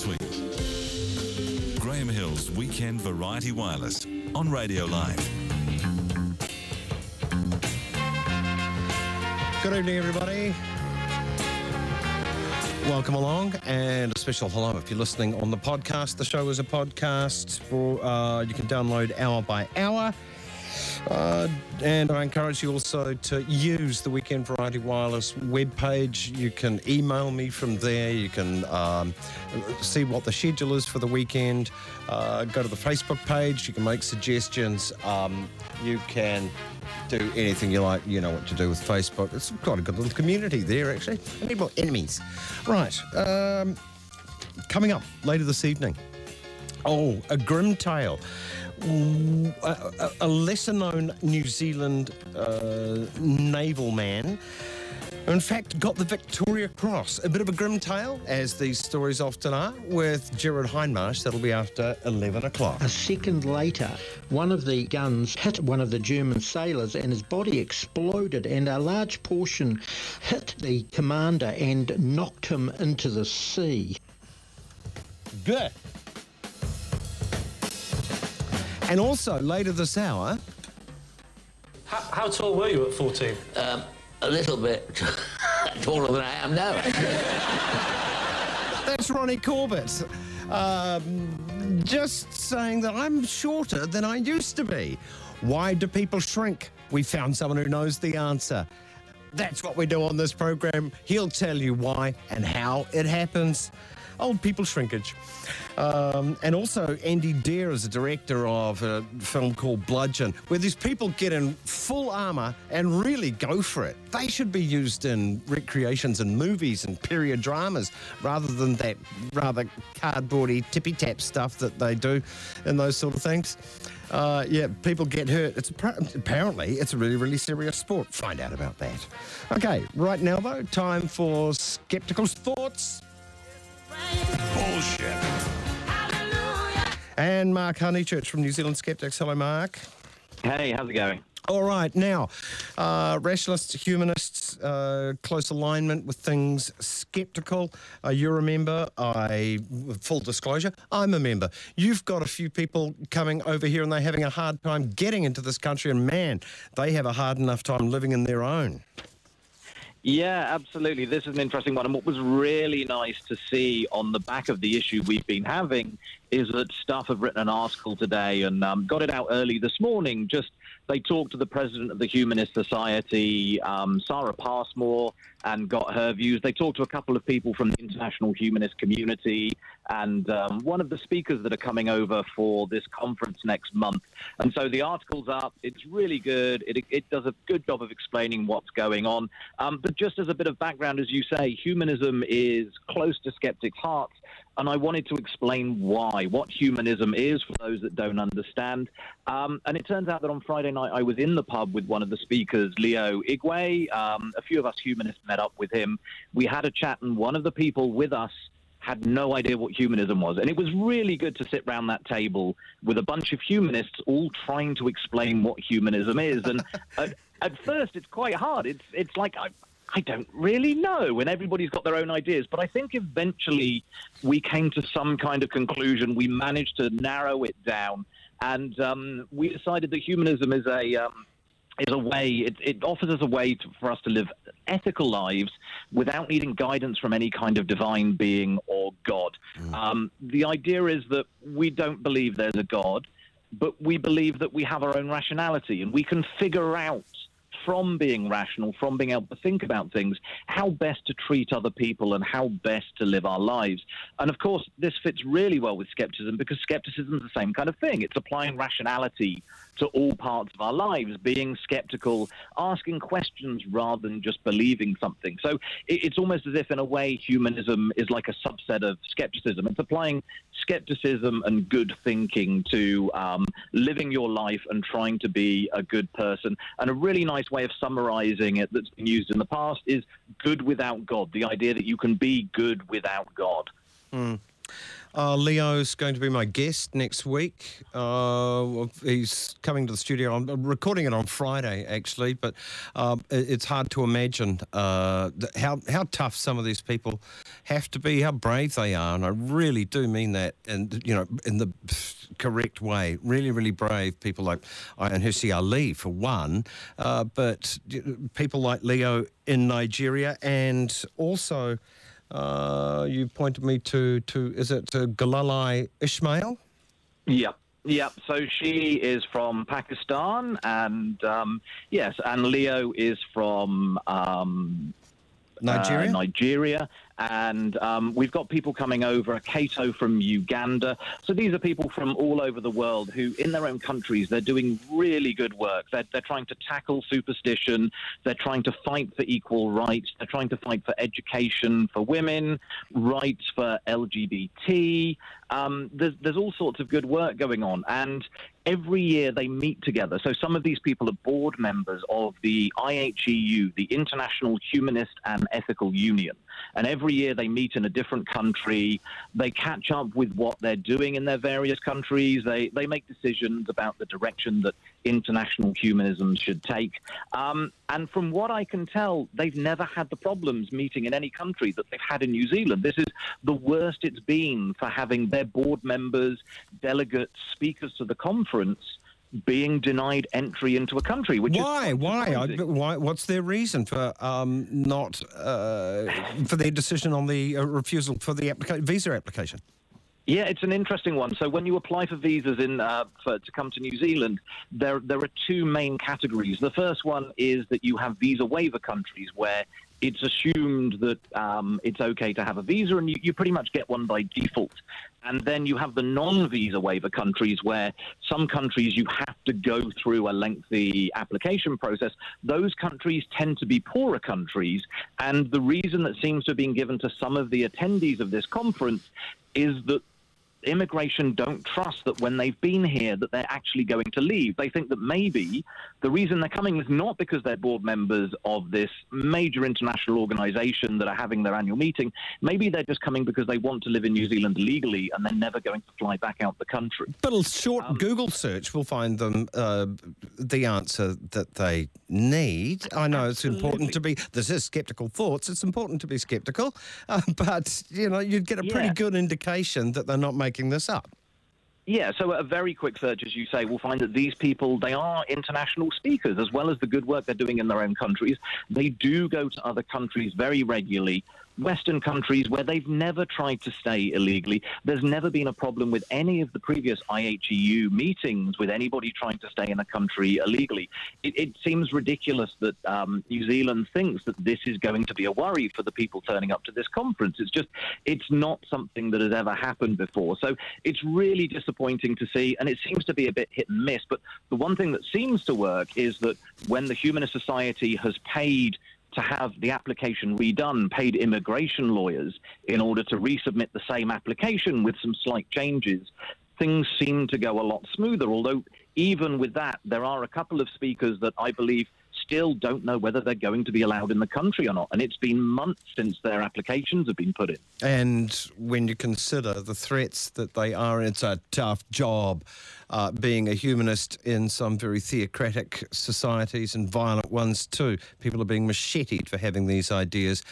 between. Graham Hill's Weekend Variety Wireless on Radio Live. Good evening, everybody. Welcome along, and a special hello if you're listening on the podcast. The show is a podcast for uh, you can download hour by hour. Uh, and I encourage you also to use the Weekend Variety Wireless webpage. You can email me from there. You can um, see what the schedule is for the weekend. Uh, go to the Facebook page. You can make suggestions. Um, you can do anything you like. You know what to do with Facebook. It's quite a good little community there, actually. I need more enemies. Right. Um, coming up later this evening. Oh, a grim tale. A, a- a lesser known New Zealand uh, naval man in fact got the Victoria Cross. A bit of a grim tale, as these stories often are, with Gerard Hindmarsh. That'll be after 11 o'clock. A second later, one of the guns hit one of the German sailors and his body exploded, and a large portion hit the commander and knocked him into the sea. Good. And also, later this hour, How, how tall were you at 14? Um, a little bit taller than I am now. That's Ronnie Corbett. Um, just saying that I'm shorter than I used to be. Why do people shrink? We found someone who knows the answer. That's what we do on this program. He'll tell you why and how it happens. Old people shrinkage. Um, and also, Andy Dare is a director of a film called Bludgeon, where these people get in full armour and really go for it. They should be used in recreations and movies and period dramas rather than that rather cardboardy tippy tap stuff that they do in those sort of things. Uh, yeah, people get hurt. It's apparently it's a really, really serious sport. Find out about that. Okay, right now though, time for skeptical thoughts. Bullshit. And Mark Honeychurch from New Zealand Skeptics. Hello, Mark. Hey, how's it going? All right, now, uh, rationalists, humanists, uh, close alignment with things skeptical. Uh, you're a member. I, full disclosure, I'm a member. You've got a few people coming over here and they're having a hard time getting into this country, and man, they have a hard enough time living in their own. Yeah, absolutely. This is an interesting one. And what was really nice to see on the back of the issue we've been having is that Stuff have written an article today and um, got it out early this morning. Just they talked to the president of the Humanist Society, um, Sarah Passmore, and got her views. They talked to a couple of people from the international humanist community and um, one of the speakers that are coming over for this conference next month. And so the article's up. It's really good. It, it does a good job of explaining what's going on. Um, but just as a bit of background, as you say, humanism is close to skeptics' hearts. And I wanted to explain why, what humanism is for those that don't understand. Um, and it turns out that on Friday night, I was in the pub with one of the speakers, Leo Igwe. Um, a few of us humanists met up with him. We had a chat, and one of the people with us had no idea what humanism was. And it was really good to sit round that table with a bunch of humanists all trying to explain what humanism is. And at, at first, it's quite hard. It's, it's like, I, I don't really know. And everybody's got their own ideas. But I think eventually we came to some kind of conclusion. We managed to narrow it down. And um, we decided that humanism is a. Um, is a way, it, it offers us a way to, for us to live ethical lives without needing guidance from any kind of divine being or God. Um, the idea is that we don't believe there's a God, but we believe that we have our own rationality and we can figure out from being rational, from being able to think about things, how best to treat other people and how best to live our lives. And of course, this fits really well with skepticism because skepticism is the same kind of thing. It's applying rationality to all parts of our lives, being skeptical, asking questions rather than just believing something. So it, it's almost as if, in a way, humanism is like a subset of skepticism. It's applying skepticism and good thinking to um, living your life and trying to be a good person. And a really nice way of summarizing it that's been used in the past is good without God, the idea that you can be good without God. Uh, Leo's going to be my guest next week. Uh, he's coming to the studio. I'm recording it on Friday, actually, but um, it's hard to imagine uh, how how tough some of these people have to be, how brave they are, and I really do mean that, and you know, in the correct way. Really, really brave people like Ayaan Hirsi Ali, for one, uh, but people like Leo in Nigeria, and also. Uh, you pointed me to to is it to Gulalai Ismail? Yeah. Yeah, so she is from Pakistan, and um, yes, and Leo is from um, Nigeria. Uh, Nigeria, and um, we've got people coming over, Kato from Uganda. So these are people from all over the world who, in their own countries, they're doing really good work. They're, they're trying to tackle superstition. They're trying to fight for equal rights. They're trying to fight for education for women, rights for LGBT. Um, there's, there's all sorts of good work going on. And every year they meet together. So some of these people are board members of the IHEU, the International Humanist and Ethical Union. And every year they meet in a different country. They catch up with what they're doing in their various countries. They, they make decisions about the direction that international humanism should take. Um, and from what I can tell, they've never had the problems meeting in any country that they've had in New Zealand. This is the worst it's been for having their board members, delegates, speakers to the conference being denied entry into a country. Which why? why? I, why? What's their reason for um, not uh, for their decision on the uh, refusal for the applica- visa application? Yeah, it's an interesting one. So when you apply for visas in uh, for, to come to New Zealand, there there are two main categories. The first one is that you have visa waiver countries where it's assumed that um, it's okay to have a visa, and you, you pretty much get one by default. And then you have the non-visa waiver countries where some countries you have to go through a lengthy application process. Those countries tend to be poorer countries. And the reason that seems to have been given to some of the attendees of this conference is that immigration don't trust that when they've been here that they're actually going to leave. They think that maybe the reason they're coming is not because they're board members of this major international organization that are having their annual meeting. Maybe they're just coming because they want to live in New Zealand legally and they're never going to fly back out the country. But a short um, Google search will find them uh, the answer that they need. I know absolutely. it's important to be, this is skeptical thoughts, it's important to be skeptical, uh, but, you know, you'd get a pretty yeah. good indication that they're not making making this up. Yeah, so a very quick search, as you say, will find that these people, they are international speakers, as well as the good work they're doing in their own countries. They do go to other countries very regularly Western countries where they've never tried to stay illegally. There's never been a problem with any of the previous IHEU meetings with anybody trying to stay in a country illegally. It, it seems ridiculous that um, New Zealand thinks that this is going to be a worry for the people turning up to this conference. It's just, it's not something that has ever happened before. So it's really disappointing to see, and it seems to be a bit hit and miss. But the one thing that seems to work is that when the Humanist Society has paid to have the application redone, paid immigration lawyers in order to resubmit the same application with some slight changes, things seem to go a lot smoother. Although, even with that, there are a couple of speakers that I believe still don't know whether they're going to be allowed in the country or not. And it's been months since their applications have been put in. And when you consider the threats that they are, it's a tough job uh, being a humanist in some very theocratic societies and violent ones too. People are being macheted for having these ideas.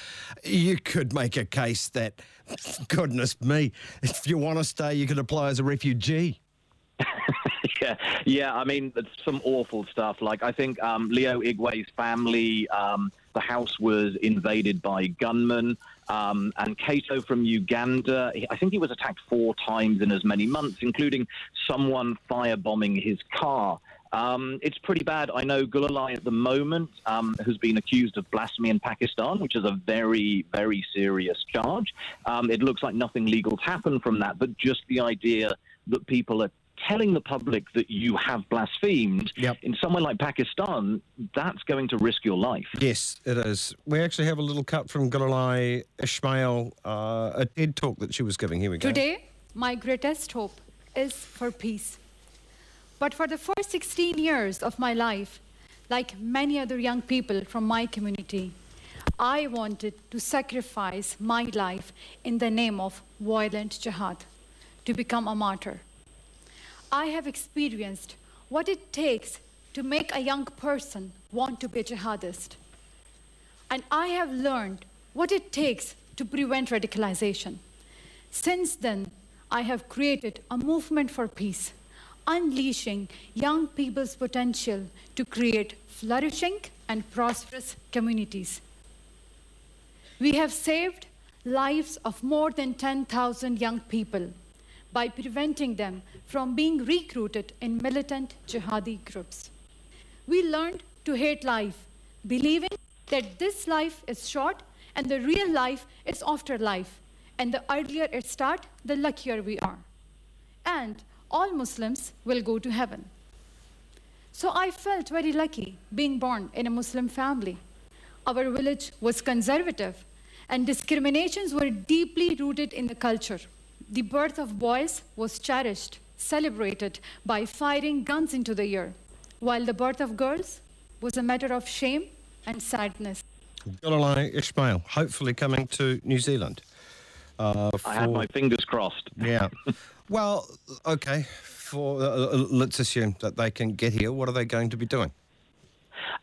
You could make a case that, goodness me, if you want to stay, you could apply as a refugee. yeah, yeah. I mean, some awful stuff. Like I think um, Leo Igwe's family, um, the house was invaded by gunmen. Um, and Kato from Uganda, I think he was attacked four times in as many months, including someone firebombing his car. Um, it's pretty bad. I know Gulalai at the moment um, has been accused of blasphemy in Pakistan, which is a very, very serious charge. Um, it looks like nothing legal's happened from that, but just the idea that people are telling the public that you have blasphemed yep. in somewhere like Pakistan, that's going to risk your life. Yes, it is. We actually have a little cut from Gulalai Ismail, uh, a TED talk that she was giving. Here we go. Today, my greatest hope is for peace. But for the first 16 years of my life, like many other young people from my community, I wanted to sacrifice my life in the name of violent jihad. to become a martyr. I have experienced what it takes to make a young person want to be a jihadist. And I have learned what it takes to prevent radicalization. Since then, I have created a movement for peace, unleashing young people's potential to create flourishing and prosperous communities. We have saved lives of more than 10,000 young people by preventing them from being recruited in militant jihadi groups. We learned to hate life, believing that this life is short and the real life is afterlife. And the earlier it starts, the luckier we are. And all Muslims will go to heaven. So I felt very lucky being born in a Muslim family. Our village was conservative, and discriminations were deeply rooted in the culture. The birth of boys was cherished, celebrated by firing guns into the air, while the birth of girls was a matter of shame and sadness. Gulalai Ismail, hopefully coming to New Zealand. Uh, I had my fingers crossed. Yeah. well, okay. For uh, uh, let's assume that they can get here. What are they going to be doing?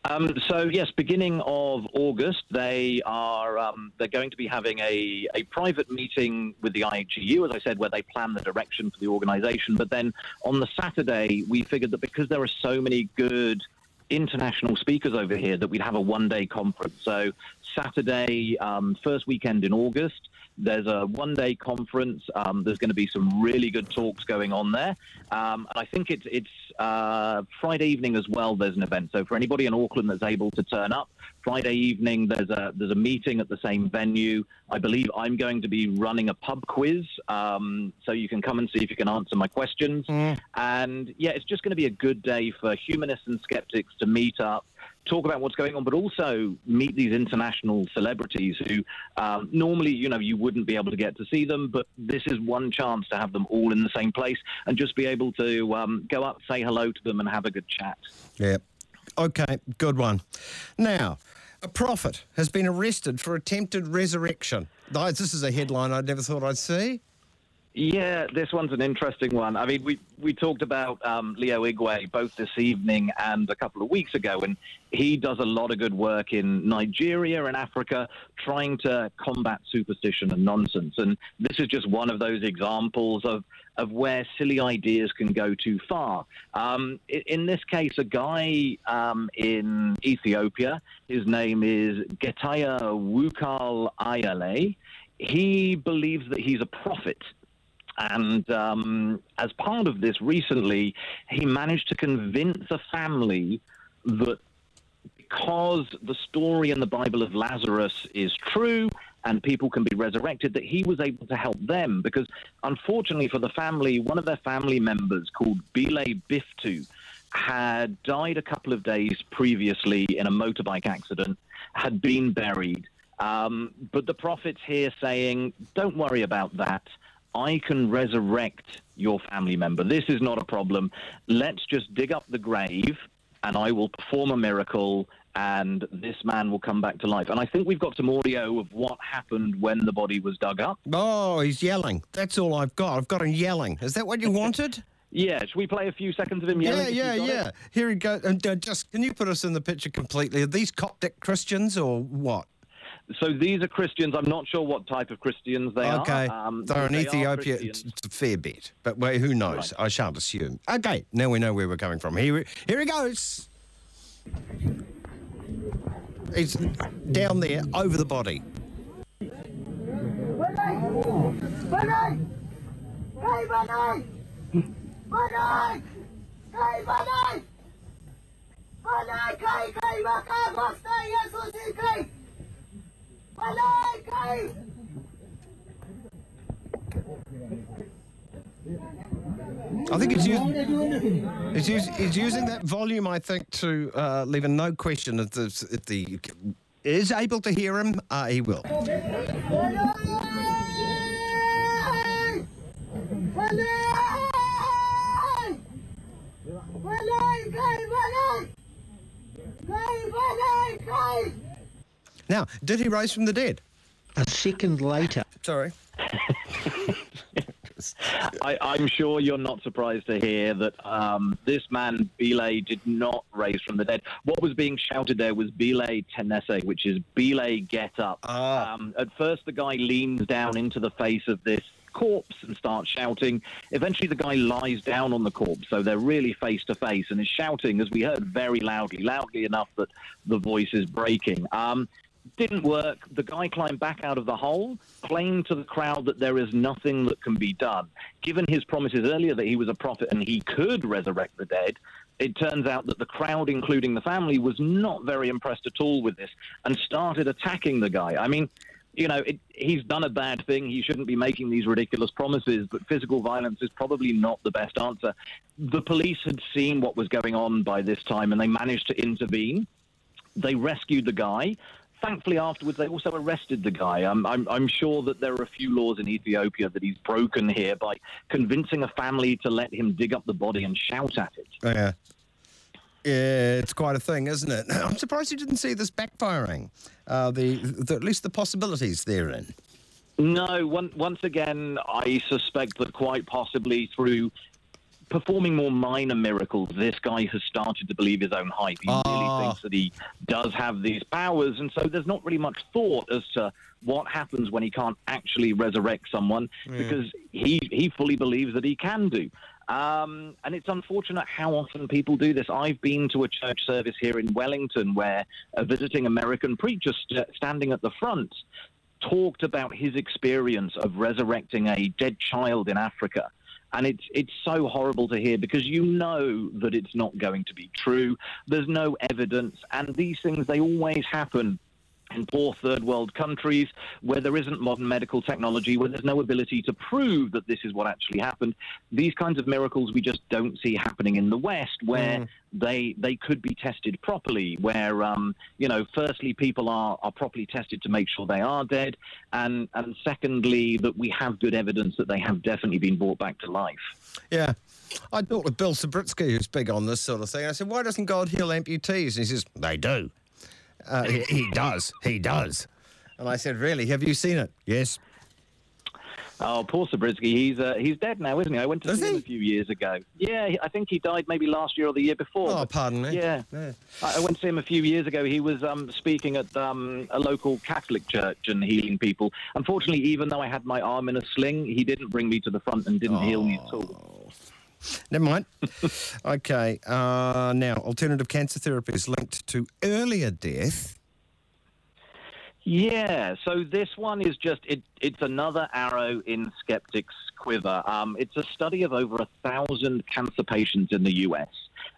Um, so yes, beginning of August, they are um, they're going to be having a, a private meeting with the IHU, as I said, where they plan the direction for the organisation. But then on the Saturday, we figured that because there are so many good international speakers over here, that we'd have a one day conference. So Saturday, um, first weekend in August. There's a one day conference. Um, there's going to be some really good talks going on there. Um, and I think it's, it's uh, Friday evening as well. There's an event. So for anybody in Auckland that's able to turn up, Friday evening there's a there's a meeting at the same venue. I believe I'm going to be running a pub quiz, um, so you can come and see if you can answer my questions. And yeah, it's just going to be a good day for humanists and skeptics to meet up, talk about what's going on, but also meet these international celebrities who um, normally, you know, you wouldn't be able to get to see them, but this is one chance to have them all in the same place and just be able to um, go up, say hello to them, and have a good chat. Yeah. Okay, good one. Now, a prophet has been arrested for attempted resurrection. This is a headline I never thought I'd see. Yeah, this one's an interesting one. I mean, we we talked about um, Leo Igwe both this evening and a couple of weeks ago, and he does a lot of good work in Nigeria and Africa, trying to combat superstition and nonsense. And this is just one of those examples of of where silly ideas can go too far. Um, i- in this case, a guy um, in Ethiopia, his name is Getaya Wukal Ayale. He believes that he's a prophet. And um, as part of this, recently, he managed to convince a family that because the story in the Bible of Lazarus is true and people can be resurrected, that he was able to help them. Because unfortunately for the family, one of their family members called Belay Biftu had died a couple of days previously in a motorbike accident, had been buried. Um, but the prophet's here saying, don't worry about that. I can resurrect your family member. This is not a problem. Let's just dig up the grave and I will perform a miracle and this man will come back to life. And I think we've got some audio of what happened when the body was dug up. Oh, he's yelling. That's all I've got. I've got him yelling. Is that what you wanted? Yeah, should we play a few seconds of him yelling? if yeah, yeah. it? Here he goes. And uh, just can you put us in the picture completely? Are these Coptic Christians or what? So these are Christians. I'm not sure what type of Christians they okay, are. Um, they're but in they are Ethiopia. It's it's a fair bit, but well, who knows? I shan't assume. Okay, now we know where we're coming from. Here, here he goes. He's down there over the body. I think he's, using he's, us- he's using that volume, I think, to uh, leave a no question if the, if the is able to hear him, uh, he will. Now, did he rise from the dead? A second later, Sorry. I, I'm sure you're not surprised to hear that um, this man, Belay, did not raise from the dead. What was being shouted there was Belay Tenese, which is Belay get up. Ah. Um, at first, the guy leans down into the face of this corpse and starts shouting. Eventually, the guy lies down on the corpse, so they're really face to face and is shouting, as we heard, very loudly, loudly enough that the voice is breaking. Um, didn't work. The guy climbed back out of the hole, claimed to the crowd that there is nothing that can be done. Given his promises earlier that he was a prophet and he could resurrect the dead, it turns out that the crowd, including the family, was not very impressed at all with this and started attacking the guy. I mean, you know, it, he's done a bad thing. He shouldn't be making these ridiculous promises, but physical violence is probably not the best answer. The police had seen what was going on by this time and they managed to intervene. They rescued the guy. Thankfully, afterwards, they also arrested the guy. I'm, I'm, I'm sure that there are a few laws in Ethiopia that he's broken here by convincing a family to let him dig up the body and shout at it. Yeah. Yeah, it's quite a thing, isn't it? I'm surprised you didn't see this backfiring. Uh, the, the at least the possibilities therein. No, one, once again, I suspect that quite possibly through performing more minor miracles, this guy has started to believe his own hype. He Ah. really thinks that he does have these powers, and so there's not really much thought as to what happens when he can't actually resurrect someone because he he fully believes that he can do. Um, and it's unfortunate how often people do this. I've been to a church service here in Wellington where a visiting American preacher st- standing at the front talked about his experience of resurrecting a dead child in Africa. And it's it's so horrible to hear because you know that it's not going to be true. There's no evidence, and these things they always happen in poor third world countries where there isn't modern medical technology, where there's no ability to prove that this is what actually happened. These kinds of miracles we just don't see happening in the West, where they they could be tested properly. Where um, you know, firstly, people are are properly tested to make sure they are dead, and and secondly, that we have good evidence that they have definitely been brought back to life. Yeah. I talked with Bill Subritzky, who's big on this sort of thing. I said, why doesn't God heal amputees? And he says, they do. Uh, he, he does. He does. And I said, really? Have you seen it? Yes. Oh, Paul Subritzky. He's uh, he's dead now, isn't he? I went to Is see him a few years ago. Yeah, I think he died maybe last year or the year before. Oh, pardon me. Yeah. Yeah. I I went to see him a few years ago. He was um, speaking at um, a local Catholic church and healing people. Unfortunately, even though I had my arm in a sling, he didn't bring me to the front and didn't heal me at all. Never mind. okay. Uh, now, alternative cancer therapy is linked to earlier death. Yeah, so this one is just it, it's another arrow in skeptics' quiver. Um, it's a study of over a thousand cancer patients in the U.S.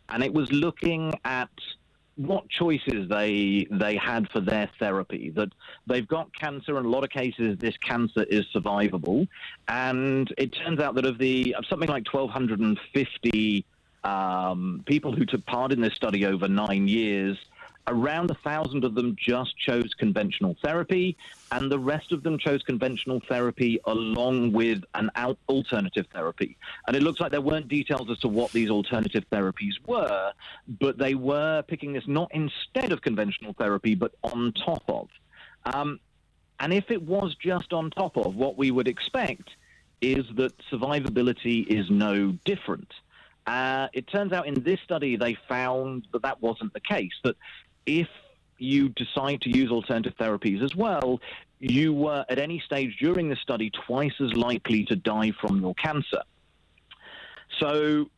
and it was looking at what choices they they had for their therapy. That they've got cancer, and a lot of cases, this cancer is survivable, and it turns out that of the of something like 1,250 um, people who took part in this study over nine years around a thousand of them just chose conventional therapy, and the rest of them chose conventional therapy along with an al- alternative therapy. And it looks like there weren't details as to what these alternative therapies were, but they were picking this not instead of conventional therapy, but on top of. Um, and if it was just on top of, what we would expect is that survivability is no different. Uh, it turns out in this study they found that that wasn't the case. That if you decide to use alternative therapies as well, you were at any stage during the study twice as likely to die from your cancer. So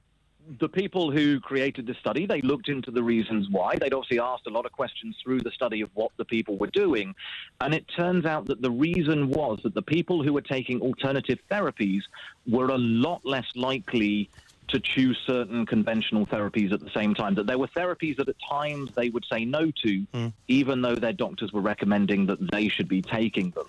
the people who created the study, they looked into the reasons why. They'd obviously asked a lot of questions through the study of what the people were doing. And it turns out that the reason was that the people who were taking alternative therapies were a lot less likely to choose certain conventional therapies at the same time. That there were therapies that at times they would say no to, even though their doctors were recommending that they should be taking them.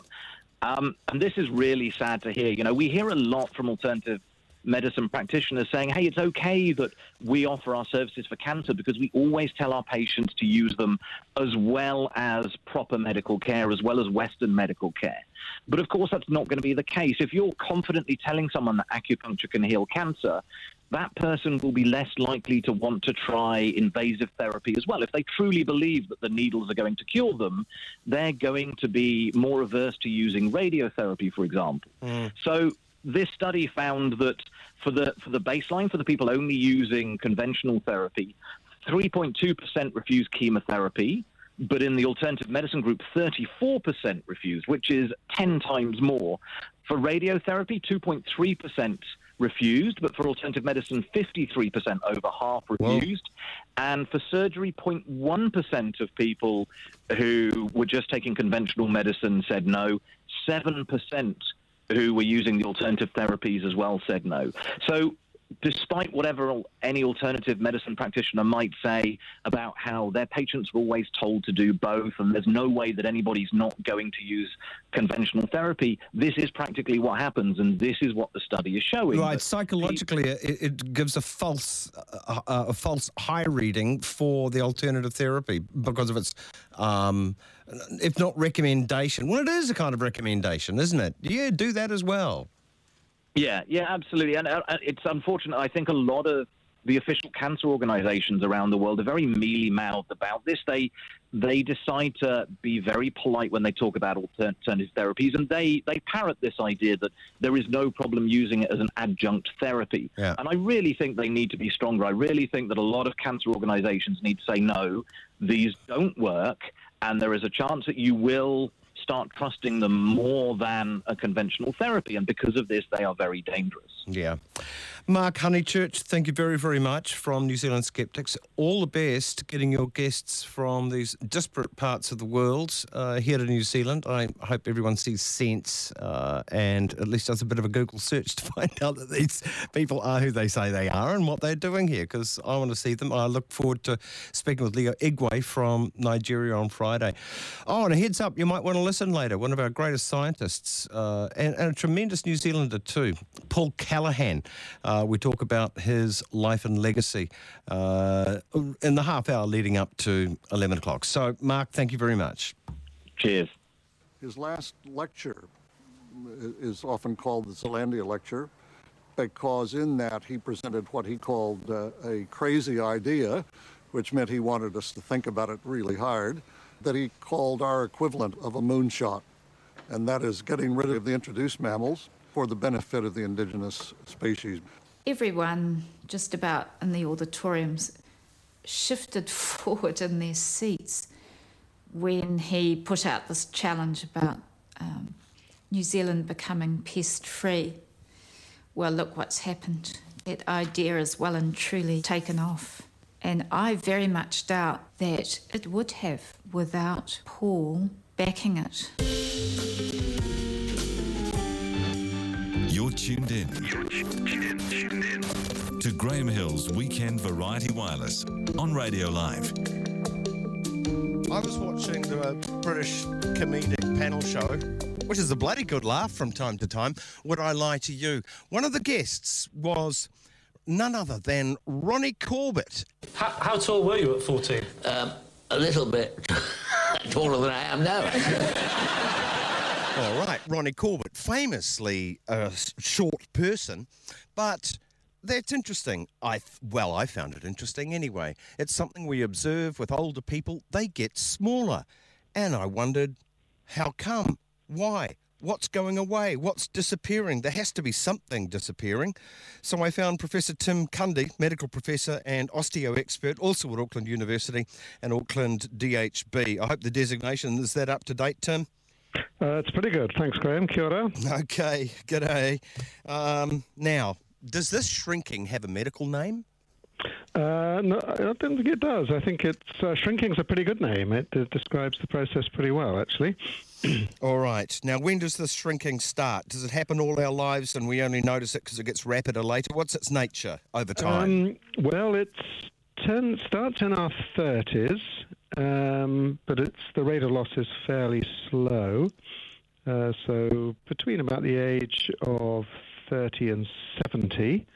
Um, and this is really sad to hear. You know, we hear a lot from alternative medicine practitioners saying, hey, it's okay that we offer our services for cancer because we always tell our patients to use them as well as proper medical care, as well as Western medical care. But of course, that's not going to be the case. If you're confidently telling someone that acupuncture can heal cancer, that person will be less likely to want to try invasive therapy as well. If they truly believe that the needles are going to cure them, they're going to be more averse to using radiotherapy, for example. Mm. So this study found that for the for the baseline for the people only using conventional therapy, 3.2% refused chemotherapy, but in the alternative medicine group, 34% refused, which is 10 times more. For radiotherapy, 2.3% refused, but for alternative medicine, 53% over half refused. And for surgery, 0.1% of people who were just taking conventional medicine said no. 7% who were using the alternative therapies as well said no. So despite whatever any alternative medicine practitioner might say about how their patients are always told to do both and there's no way that anybody's not going to use conventional therapy, this is practically what happens and this is what the study is showing. Right, psychologically, it, it gives a false, uh, uh, a false high reading for the alternative therapy because of its, um, if not recommendation. Well, it is a kind of recommendation, isn't it? You do that as well. Yeah, yeah, absolutely. And uh, it's unfortunate. I think a lot of the official cancer organizations around the world are very mealy mouthed about this. They they decide to be very polite when they talk about alternative therapies, and they they parrot this idea that there is no problem using it as an adjunct therapy. Yeah. And I really think they need to be stronger. I really think that a lot of cancer organizations need to say no, these don't work, and there is a chance that you will start trusting them more than a conventional therapy, and because of this, they are very dangerous. Yeah. Mark Honeychurch, thank you very, very much from New Zealand Skeptics. All the best getting your guests from these disparate parts of the world uh, here to New Zealand. I hope everyone sees sense uh, and at least does a bit of a Google search to find out that these people are who they say they are and what they're doing here because I want to see them. I look forward to speaking with Leo Igwe from Nigeria on Friday. Oh, and a heads up, you might want to listen later. One of our greatest scientists uh, and, and a tremendous New Zealander too, Paul Callaghan. Uh, we talk about his life and legacy uh, in the half hour leading up to 11 o'clock. So, Mark, thank you very much. Cheers. His last lecture is often called the Zealandia Lecture because in that he presented what he called uh, a crazy idea, which meant he wanted us to think about it really hard, that he called our equivalent of a moonshot, and that is getting rid of the introduced mammals for the benefit of the indigenous species. Everyone, just about in the auditoriums, shifted forward in their seats when he put out this challenge about um, New Zealand becoming pest free. Well, look what's happened. That idea is well and truly taken off. And I very much doubt that it would have without Paul backing it. You're tuned in. To Graham Hill's Weekend Variety Wireless on Radio Live. I was watching the British comedic panel show, which is a bloody good laugh from time to time. Would I lie to you? One of the guests was none other than Ronnie Corbett. How, how tall were you at 14? Um, a little bit taller than I am now. All right, Ronnie Corbett, famously a s- short person, but that's interesting. I well, I found it interesting anyway. It's something we observe with older people; they get smaller, and I wondered, how come? Why? What's going away? What's disappearing? There has to be something disappearing. So I found Professor Tim Cundy, medical professor and osteo expert, also at Auckland University and Auckland DHB. I hope the designation is that up to date, Tim. Uh, it's pretty good. Thanks, Graham. Kia ora. Okay, g'day. Um, now, does this shrinking have a medical name? Uh, no, I don't think it does. I think it's uh, shrinking's a pretty good name. It, uh describes the process pretty well, actually. All right. Now, when does this shrinking start? Does it happen all our lives and we only notice it because it gets rapider later? What's its nature over time? Um, well, it ten, starts in our thirties, um, but it's the rate of loss is fairly slow. Uh, so between about the age of 30 and 70,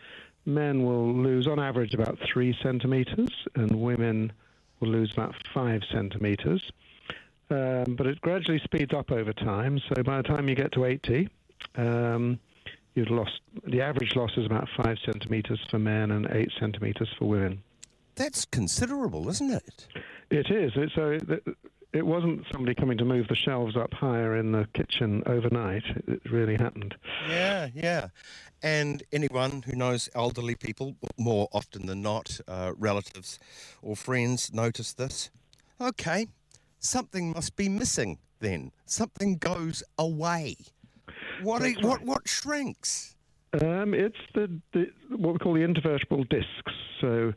men will lose on average about three centimeters, and women will lose about five centimeters. Um, but it gradually speeds up over time. So by the time you get to 80, um, you've lost the average loss is about five centimeters for men and eight centimeters for women. That's considerable, isn't it? It is. So it wasn't somebody coming to move the shelves up higher in the kitchen overnight. It really happened. Yeah, yeah. And anyone who knows elderly people, more often than not, uh, relatives or friends, notice this. Okay, something must be missing then. Something goes away. What, That's what, right. what shrinks? Um, it's the, the what we call the intervertebral discs. So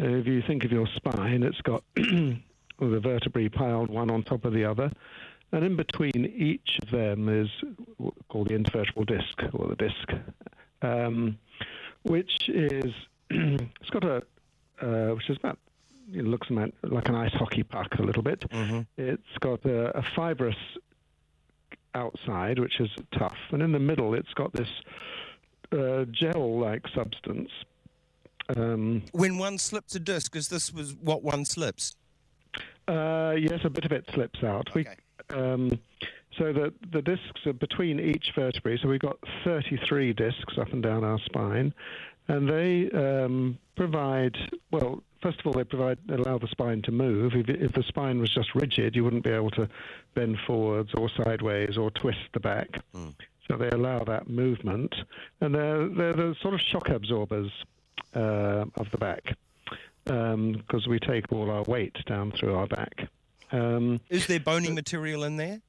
uh, if you think of your spine, it's got the vertebrae piled one on top of the other, and in between each of them is called the intervertebral disc or the disc, um, which is it's got a uh, which is about it looks like an ice hockey puck a little bit. It's got a, a fibrous outside, which is tough, and in the middle it's got this uh, gel-like substance. Um, When one slips a disc, is this was what one slips? Uh, yes, a bit of it slips out. We, um, so the the discs are between each vertebrae. So we've got 33 discs up and down our spine, and they um, provide well. First of all, they provide allow the spine to move. If, if the spine was just rigid, you wouldn't be able to bend forwards or sideways or twist the back. So they allow that movement, and they're they're the sort of shock absorbers uh, of the back because we take all our weight down through our back. Um, Is there bony material in there?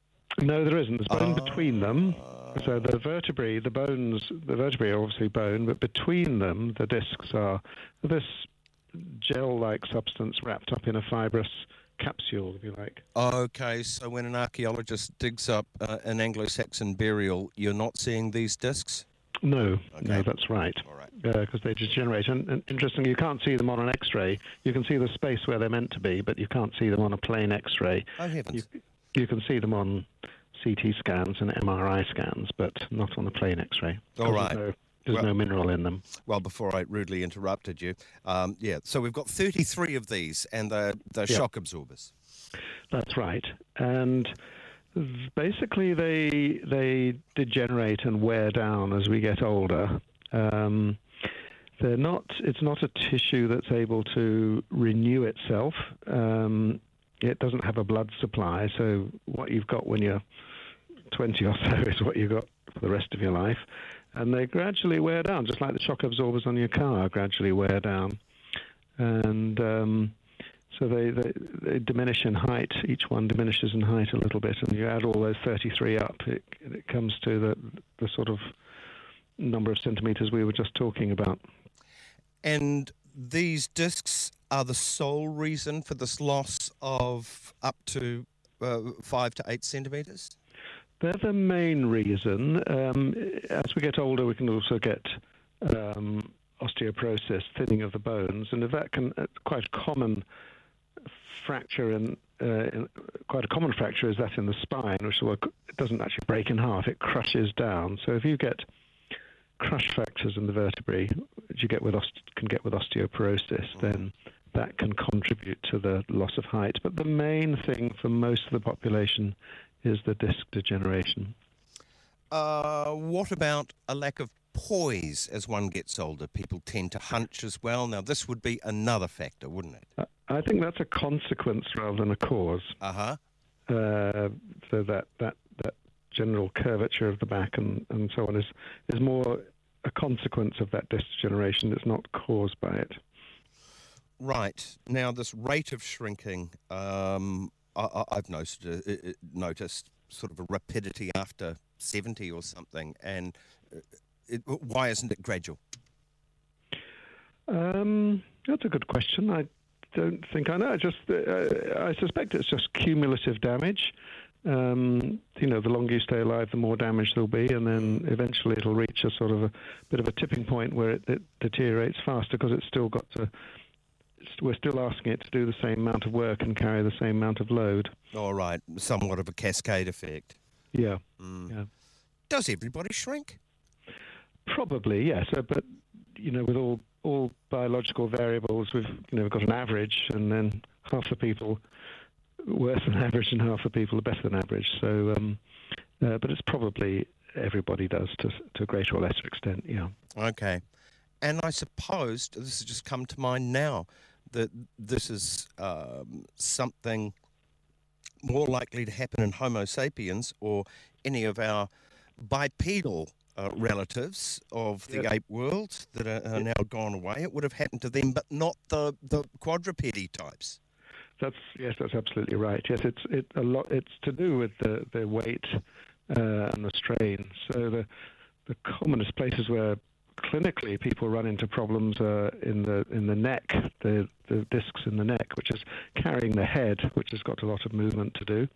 no, there isn't. There's bone between them. So the vertebrae, the bones, the vertebrae are obviously bone, but between them, the discs are this gel-like substance wrapped up in a fibrous capsule, if you like. Okay, so when an archaeologist digs up uh, an Anglo-Saxon burial, you're not seeing these discs? No, no, that's right. All right. Because they degenerate. And, and interestingly, you can't see them on an X-ray. You can see the space where they're meant to be, but you can't see them on a plain X-ray. Oh, heavens. You, you can see them on CT scans and MRI scans, but not on a plain X-ray. All 'Cause right. There's, no, there's Well- no mineral in them. Well, before I rudely interrupted you, um, yeah, so we've got 33 of these, and they're, they're Yeah. shock absorbers. That's right. And basically, they they degenerate and wear down as we get older. Um, they're not. It's not a tissue that's able to renew itself. Um, it doesn't have a blood supply. So what you've got when you're 20 or so is what you've got for the rest of your life. And they gradually wear down, just like the shock absorbers on your car gradually wear down. And um, so they, they, they diminish in height. Each one diminishes in height a little bit, and you add all those 33 up, it, it comes to the, the sort of number of centimeters we were just talking about. And these discs are the sole reason for this loss of up to uh, five to eight centimeters? They're the main reason. Um, as we get older, we can also get um, osteoporosis, thinning of the bones, and if that can, uh, quite a common fracture in, uh, in quite a common fracture is that in the spine, which well, it doesn't actually break in half; it crushes down. So if you get crush fractures in the vertebrae, which you get with oste- can get with osteoporosis, then that can contribute to the loss of height. But the main thing for most of the population is the disc degeneration. Uh, what about a lack of poise as one gets older? People tend to hunch as well. Now, this would be another factor, wouldn't it? I- think that's a consequence rather than a cause. Uh-huh. Uh, so that, that, that general curvature of the back and, and so on is, is more a consequence of that disc degeneration. It's not caused by it. Right. Now, this rate of shrinking, um, I, I- I've noticed, uh, uh, uh, noticed sort of a rapidity after 70 or something. And uh, it, why isn't it gradual? Um, that's a good question. I don't think I know. I just uh, I suspect it's just cumulative damage. Um, you know, the longer you stay alive, the more damage there'll be, and then eventually it'll reach a sort of a bit of a tipping point where it, it deteriorates faster because it's still got to. We're still asking it to do the same amount of work and carry the same amount of load. All right. Somewhat of a cascade effect. Yeah. Mm. Yeah. Does everybody shrink? Probably yes, uh, but you know, with all all biological variables, we've you know we've got an average, and then half the people worse than average, and half the people are better than average. So, um, uh, but it's probably everybody does to to a greater or lesser extent. Yeah. Okay. And I suppose this has just come to mind now that this is um, something more likely to happen in Homo sapiens or any of our bipedal uh, relatives of the Yep. ape world that are, are now gone away. It would have happened to them, but not the, the quadrupedy types. That's yes, that's absolutely right. Yes, it's it a lot. It's to do with the the weight uh, and the strain. So the the commonest places where clinically people run into problems are in the in the neck, the the discs in the neck, which is carrying the head, which has got a lot of movement to do,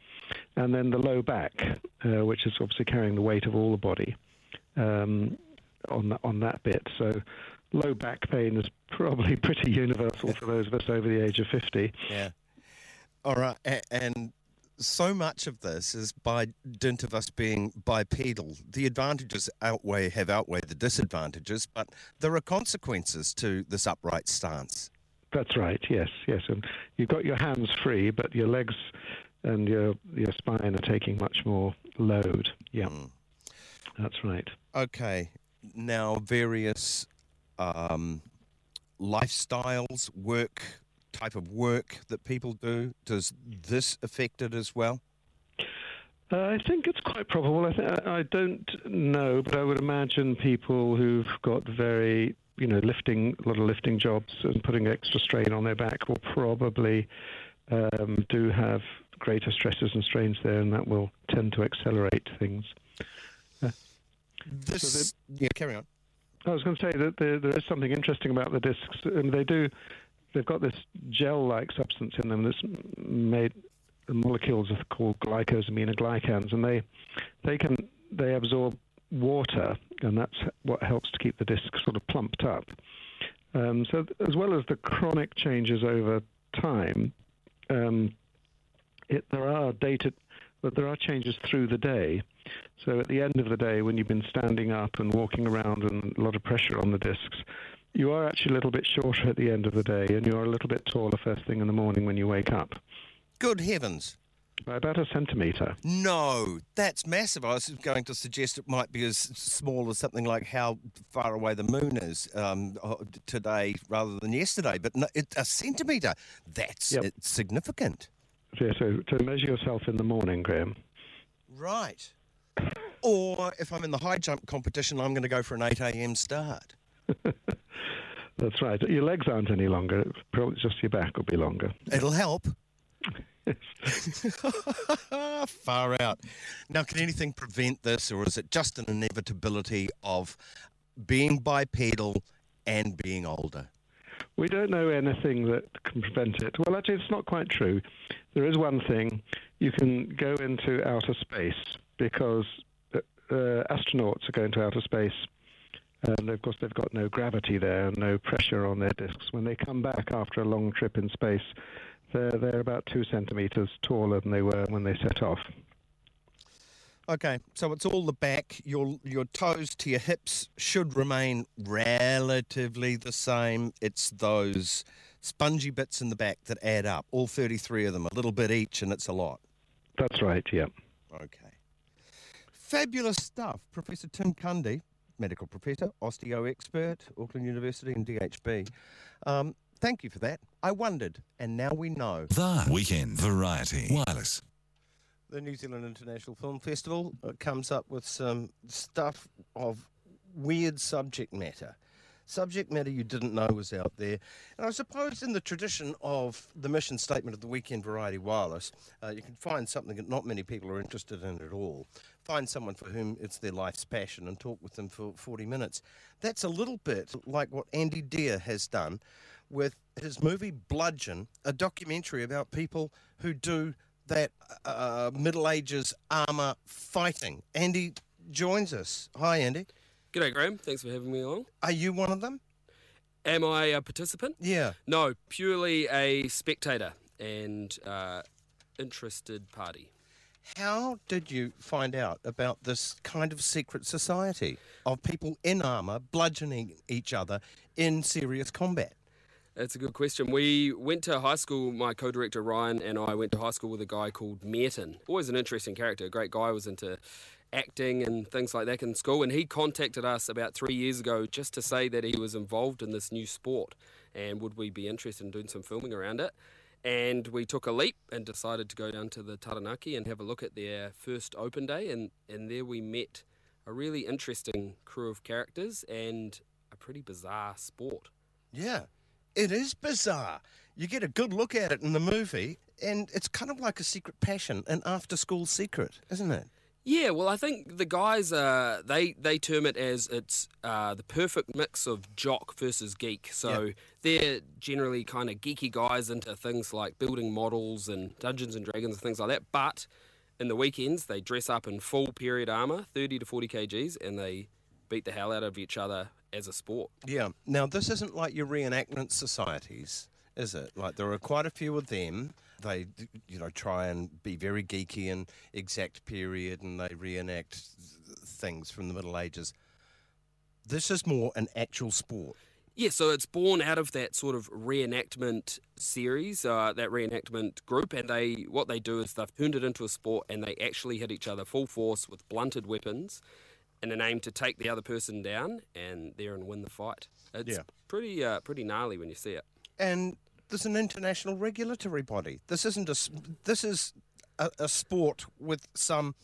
and then the low back, uh, which is obviously carrying the weight of all the body um, on that, on that bit. So. Low back pain is probably pretty universal for those of us over the age of 50. Yeah. All right. And so much of this is by dint of us being bipedal. The advantages outweigh have outweighed the disadvantages, but there are consequences to this upright stance. That's right. Yes, yes. And you've got your hands free, but your legs and your your spine are taking much more load. Yeah, that's right. Okay. Now, various um, lifestyles, work, type of work that people do, does this affect it as well? Uh, I think it's quite probable. I, th- I don't know, but I would imagine people who've got very, you know, lifting a lot of lifting jobs and putting extra strain on their back will probably um, do have greater stresses and strains there, and that will tend to accelerate things. This, yeah, carry on. I was going to say that there, there is something interesting about the discs. Um, they do, they've got this gel-like substance in them that's made. The molecules are called glycosaminoglycans, and they they can they absorb water, and that's what helps to keep the disc sort of plumped up. Um, so, as well as the chronic changes over time, um, it, there are data, but there are changes through the day. So at the end of the day, when you've been standing up and walking around and a lot of pressure on the discs, you are actually a little bit shorter at the end of the day, and you are a little bit taller first thing in the morning when you wake up, Good heavens. by about a centimetre. No, that's massive. I was going to suggest it might be as small as something like how far away the moon is um, today rather than yesterday. But no, it, a centimetre, that's Yep. it's significant. Yeah, so to measure yourself in the morning, Graham. Right. Or if I'm in the high jump competition, I'm going to go for an 8 a.m. start. That's right. Your legs aren't any longer. Probably just your back will be longer. It'll help. Far out. Now, can anything prevent this, or is it just an inevitability of being bipedal and being older? We don't know anything that can prevent it. Well, actually, it's not quite true. There is one thing. You can go into outer space because uh, uh, astronauts are going to outer space. And of course, they've got no gravity there and no pressure on their discs. When they come back after a long trip in space, they're, they're about two centimeters taller than they were when they set off. Okay, so it's all the back. Your your toes to your hips should remain relatively the same. It's those spongy bits in the back that add up. All 33 of them, a little bit each, and it's a lot. That's right, yeah. Okay. Fabulous stuff. Professor Tim Cundy, medical professor, osteo expert, Auckland University and DHB. Um, thank you for that. I wondered, and now we know. The Weekend Variety Wireless. The New Zealand International Film Festival uh, comes up with some stuff of weird subject matter. Subject matter you didn't know was out there. And I suppose, in the tradition of the mission statement of the Weekend Variety Wireless, uh, you can find something that not many people are interested in at all. Find someone for whom it's their life's passion and talk with them for 40 minutes. That's a little bit like what Andy Deer has done with his movie Bludgeon, a documentary about people who do that uh, Middle Ages armour fighting. Andy joins us. Hi, Andy. G'day, Graham. Thanks for having me along. Are you one of them? Am I a participant? Yeah. No, purely a spectator and uh, interested party. How did you find out about this kind of secret society of people in armour bludgeoning each other in serious combat? That's a good question. We went to high school, my co director Ryan and I went to high school with a guy called Merton. Always an interesting character, a great guy, was into acting and things like that in school. And he contacted us about three years ago just to say that he was involved in this new sport and would we be interested in doing some filming around it. and we took a leap and decided to go down to the Taranaki and have a look at their first open day. And, and there we met a really interesting crew of characters and a pretty bizarre sport. Yeah, it is bizarre. You get a good look at it in the movie, and it's kind of like a secret passion, an after school secret, isn't it? Yeah, well, I think the guys uh, they they term it as it's uh, the perfect mix of jock versus geek. So Yeah. they're generally kind of geeky guys into things like building models and Dungeons and Dragons and things like that. But in the weekends, they dress up in full period armor, thirty to forty kgs, and they beat the hell out of each other as a sport. Yeah. Now, this isn't like your reenactment societies, is it? Like, there are quite a few of them. They, you know, try and be very geeky and exact period, and they reenact things from the Middle Ages. This is more an actual sport. Yeah, so it's born out of that sort of reenactment series, uh, that reenactment group, and they what they do is they've turned it into a sport, and they actually hit each other full force with blunted weapons, in an aim to take the other person down and there and win the fight. It's Yeah. pretty uh, pretty gnarly when you see it. And there's an international regulatory body. This isn't a. This is a, a sport with some.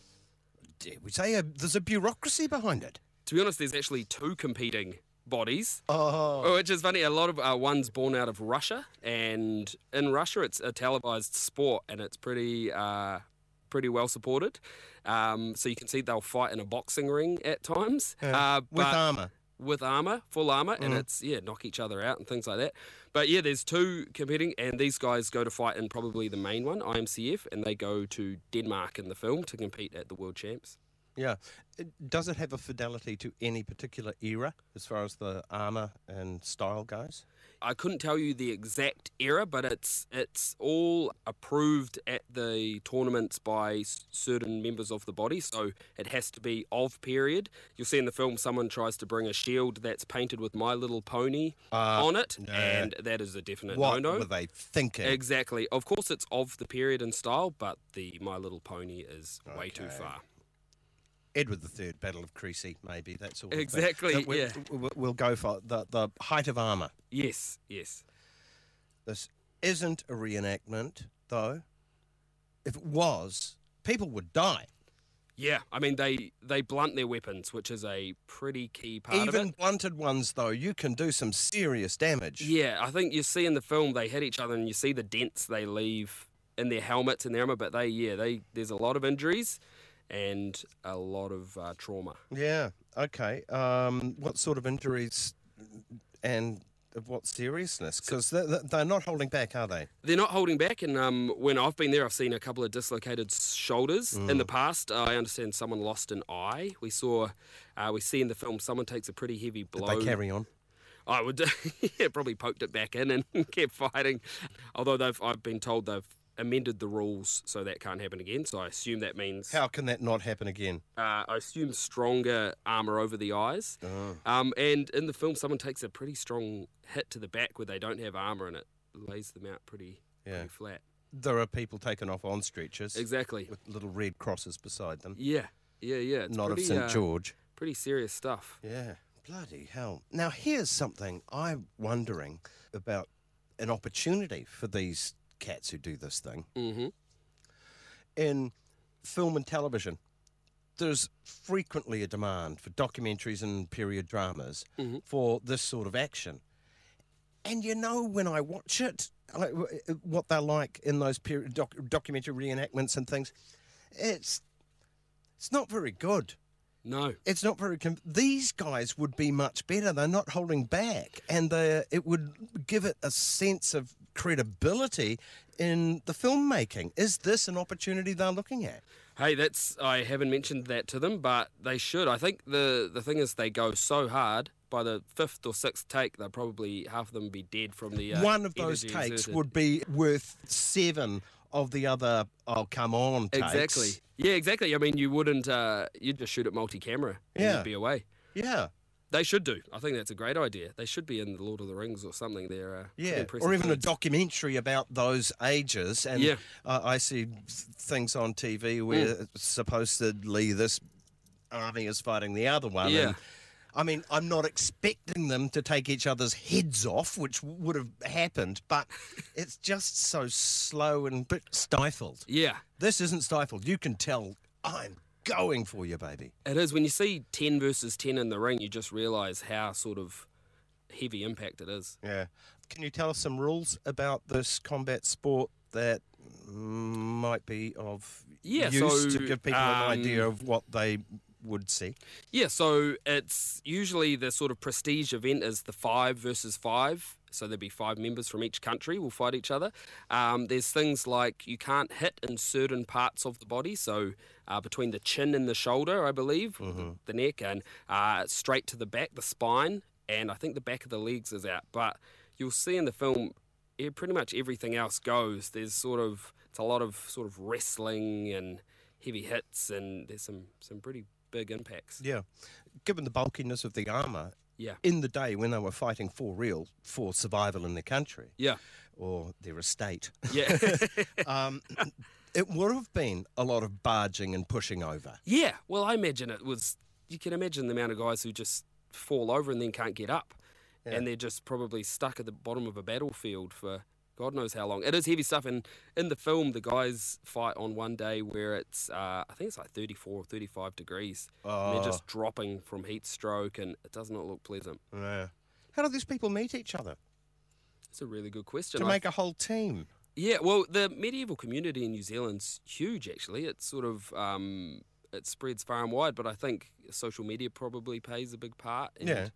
Dare we say a, there's a bureaucracy behind it. To be honest, there's actually two competing bodies. Oh. Which is funny. A lot of uh, one's born out of Russia, and in Russia, it's a televised sport, and it's pretty, uh, pretty well supported. Um, so you can see they'll fight in a boxing ring at times, Yeah, uh, with armour. With armor, full armor, and Mm. it's yeah, knock each other out and things like that. But yeah, there's two competing, and these guys go to fight in probably the main one, IMCF, and they go to Denmark in the film to compete at the World Champs. Yeah. Does it have a fidelity to any particular era as far as the armour and style goes? I couldn't tell you the exact era, but it's it's all approved at the tournaments by certain members of the body, so it has to be of period. You'll see in the film someone tries to bring a shield that's painted with My Little Pony Uh, on it, no. and that is a definite What no-no. were they thinking? Exactly. Of course, it's of the period and style, but the My Little Pony is way too far. Edward III, Battle of Crecy, maybe that sort of Exactly, thing. But we- yeah. we- We'll go for the, the height of armour. Yes, yes. This isn't a reenactment, though. If it was, people would die. Yeah, I mean they they blunt their weapons, which is a pretty key part of it. Even blunted ones, though, you can do some serious damage. Yeah, I think you see in the film they hit each other and you see the dents they leave in their helmets and their armor, but they yeah, they there's a lot of injuries and a lot of uh, trauma. Yeah. Okay. Um, what sort of injuries and of what seriousness? Because they're, they're not holding back, are they? They're not holding back, and um, when I've been there, I've seen a couple of dislocated shoulders. In Mm. the past, I understand someone lost an eye. We saw, uh, we see in the film someone takes a pretty heavy Did blow. they carry on? I would, yeah, probably poked it back in and kept fighting. Although they've, I've been told they've amended the rules so that can't happen again. So I assume that means How can that not happen again? uh, I assume stronger armor over the eyes. Oh. Um, and in the film, someone takes a pretty strong hit to the back where they don't have armor and it lays them out pretty, Yeah. pretty flat. There are people taken off on stretchers. Exactly. With little red crosses beside them. Yeah, yeah, yeah. It's Not of St. uh, George. Pretty serious stuff. Yeah. Bloody hell. Now, here's something I'm wondering about an opportunity for these cats who do this thing. Mm-hmm. In film and television, there's frequently a demand for documentaries and period dramas Mm-hmm. for this sort of action. And you know, when I watch it, like, uh, what they're like in those period doc- documentary reenactments and things, it's it's not very good. No. It's not very. Com- These guys would be much better. They're not holding back, and they it would give it a sense of credibility in the filmmaking. Is this an opportunity they're looking at? Hey, that's I haven't mentioned that to them, but they should. I think the the thing is they go so hard. By the fifth or sixth take, they'll probably half of them be dead from the. Uh, One of those takes exerted. would be worth seven of the other. Oh, come on! Takes. exactly. Yeah, exactly. I mean, you wouldn't. Uh, you'd just shoot it multi-camera. And Yeah. You'd be away. Yeah. They should do. I think that's a great idea. They should be in the Lord of the Rings or something. They're uh, Yeah, or even a documentary about those ages. And Yeah. uh, I see things on TV where Mm. supposedly this army is fighting the other one. Yeah. And I mean, I'm not expecting them to take each other's heads off, which would have happened, but it's just so slow and bit stifled. Yeah. This isn't stifled. You can tell I'm going for you, baby. It is. When you see 10 versus 10 in the ring, you just realise how sort of heavy impact it is. Yeah. Can you tell us some rules about this combat sport that might be of Yeah, use so, to give people an idea um, of what they would see? Yeah, so it's usually the sort of prestige event is the five versus five. So there'd be five members from each country will fight each other. Um, there's things like you can't hit in certain parts of the body, so uh, between the chin and the shoulder, I believe, the, the neck, and uh, straight to the back, the spine, and I think the back of the legs is out. But you'll see in the film, pretty much everything else goes. There's sort of it's a lot of sort of wrestling and heavy hits, and there's some some pretty big impacts. Yeah. Given the bulkiness of the armour, Yeah. in the day when they were fighting for real, for survival in their country. Yeah. Or their estate. Yeah. um, it would have been a lot of barging and pushing over. Yeah, well, I imagine it was. You can imagine the amount of guys who just fall over and then can't get up, Yeah. and they're just probably stuck at the bottom of a battlefield for God knows how long. It is heavy stuff, and in the film, the guys fight on one day where it's, uh, I think it's like 34 or 35 degrees. And Oh. they're just dropping from heat stroke, and it does not look pleasant. Yeah. How do these people meet each other? It's a really good question. To make a whole team. Yeah, well, the medieval community in New Zealand's huge. Actually, it's sort of um, it spreads far and wide. But I think social media probably plays a big part. Yeah.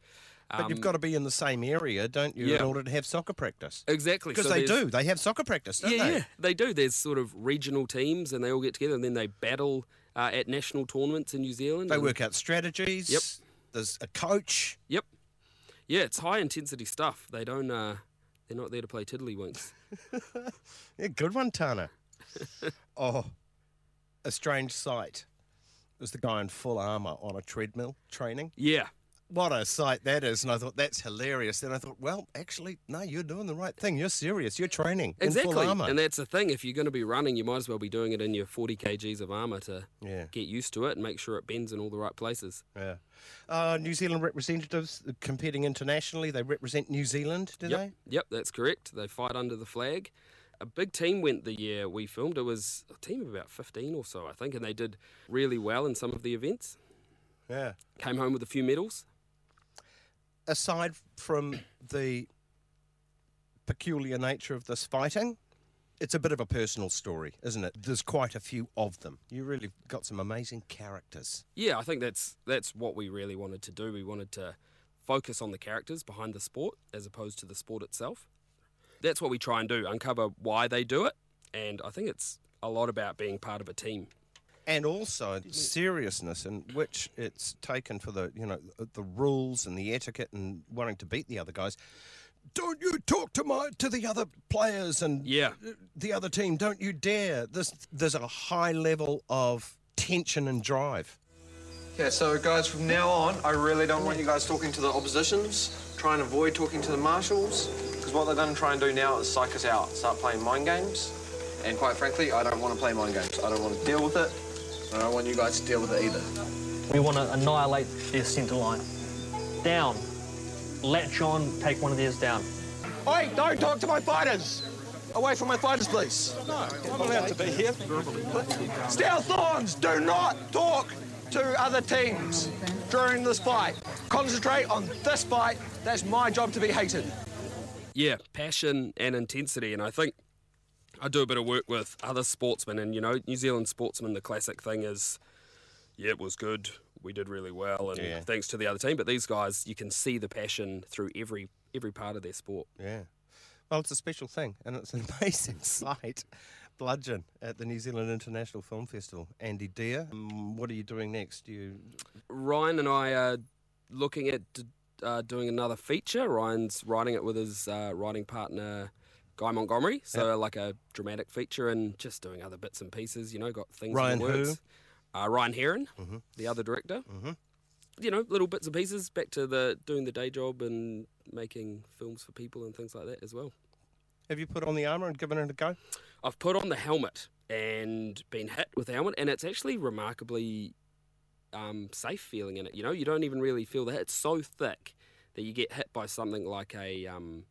But you've um, got to be in the same area, don't you, yeah. in order to have soccer practice? Exactly, Because so they do. They have soccer practice, don't yeah, they? yeah, they do. There's sort of regional teams, and they all get together, and then they battle uh, at national tournaments in New Zealand. They work out strategies. Yep. There's a coach. Yep. Yeah, it's high intensity stuff. They don't. Uh, they're not there to play tiddlywinks. Yeah, good one, Tana. oh, a strange sight. Was the guy in full armour on a treadmill training? Yeah. What a sight that is. And I thought, that's hilarious. Then I thought, well, actually, no, you're doing the right thing. You're serious. You're training in Exactly, and that's the thing. If you're going to be running, you might as well be doing it in your 40 kgs of armour to Yeah. get used to it and make sure it bends in all the right places. Yeah. Uh, New Zealand representatives competing internationally, they represent New Zealand, do yep. they? Yep, that's correct. They fight under the flag. A big team went the year we filmed. It was a team of about 15 or so, I think, and they did really well in some of the events. Yeah. Came home with a few medals. Aside from the peculiar nature of this fighting, it's a bit of a personal story, isn't it? There's quite a few of them. You really got some amazing characters. Yeah, I think that's that's what we really wanted to do. We wanted to focus on the characters behind the sport as opposed to the sport itself. That's what we try and do, uncover why they do it, and I think it's a lot about being part of a team. And also seriousness in which it's taken for the you know the rules and the etiquette and wanting to beat the other guys. Don't you talk to my to the other players and Yeah. the other team. Don't you dare. There's there's a high level of tension and drive. Yeah, so guys, from now on, I really don't want you guys talking to the oppositions. Try and avoid talking to the marshals, because what they're going to try and do now is psych us out, start playing mind games. And quite frankly, I don't want to play mind games. I don't want to deal with it. I don't want you guys to deal with it either. We want to annihilate their centre line. Down. Latch on, take one of theirs down. Oi, don't talk to my fighters! Away from my fighters, please. No, I'm allowed to be here. Steel Thorns, do not talk to other teams during this fight. Concentrate on this fight. That's my job to be hated. Yeah, passion and intensity, and I think I do a bit of work with other sportsmen, and you know, New Zealand sportsmen. The classic thing is, yeah, it was good. We did really well, and Yeah. thanks to the other team. But these guys, you can see the passion through every every part of their sport. Yeah. Well, it's a special thing, and it's an amazing sight. Bludgeon at the New Zealand International Film Festival. Andy Deer, um, what are you doing next? You Ryan and I are looking at uh, doing another feature. Ryan's writing it with his uh, writing partner. Guy Montgomery, so like a dramatic feature and just doing other bits and pieces, you know, got things Ryan works. Uh, Ryan Heron, Mhm. the other director. Mm-hmm. You know, little bits and pieces back to the doing the day job and making films for people and things like that as well. have you put on the armour and given it a go? I've put on the helmet and been hit with the helmet, and it's actually remarkably um, safe feeling in it. You know, you don't even really feel the hit. It's so thick that you get hit by something like a um,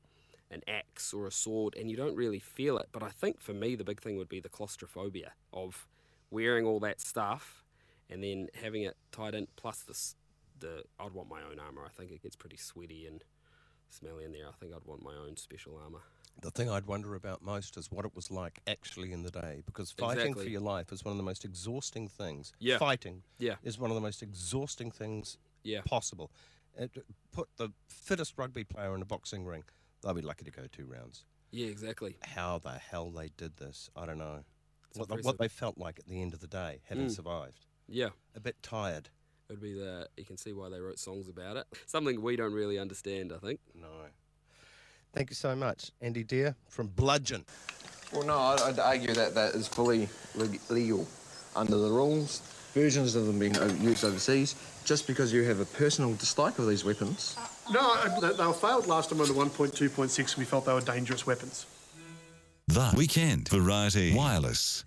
an axe or a sword, and you don't really feel it. But I think for me, the big thing would be the claustrophobia of wearing all that stuff and then having it tied in. Plus this, the I'd want my own armor. I think it gets pretty sweaty and smelly in there. I think I'd want my own special armor. The thing I'd wonder about most is what it was like actually in the day, because fighting for your life is one of the most exhausting things. Yeah. Fighting Yeah. is one of the most exhausting things Yeah. possible. It, put the fittest rugby player in a boxing ring, they'll be lucky to go two rounds. Yeah, exactly. How the hell they did this, I don't know. What, the, what they felt like at the end of the day, having Mm. survived. Yeah. A bit tired. It would be the you can see why they wrote songs about it. Something we don't really understand, I think. No. Thank you so much, Andy Deer from Bludgeon. Well, no, I'd, I'd argue that that is fully legal under the rules. Versions of them being used overseas. Just because you have a personal dislike of these weapons, No, uh, they, they were failed last time under 1.2.6. We felt they were dangerous weapons. The Weekend Variety Wireless.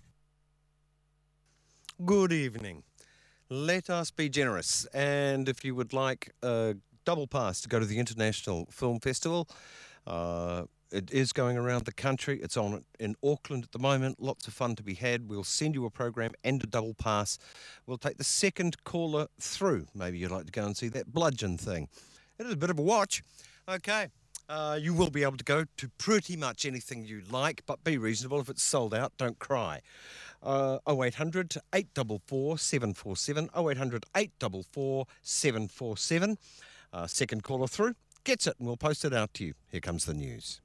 Good evening. Let us be generous. And if you would like a double pass to go to the International Film Festival, uh, it is going around the country. It's on in Auckland at the moment. Lots of fun to be had. We'll send you a program and a double pass. We'll take the second caller through. Maybe you'd like to go and see that bludgeon thing. It is a bit of a watch. Okay. Uh, you will be able to go to pretty much anything you like, but be reasonable. If it's sold out, don't cry. Uh, 0800 844 747, 0800 844 747. Uh, second caller through gets it, and we'll post it out to you. Here comes the news.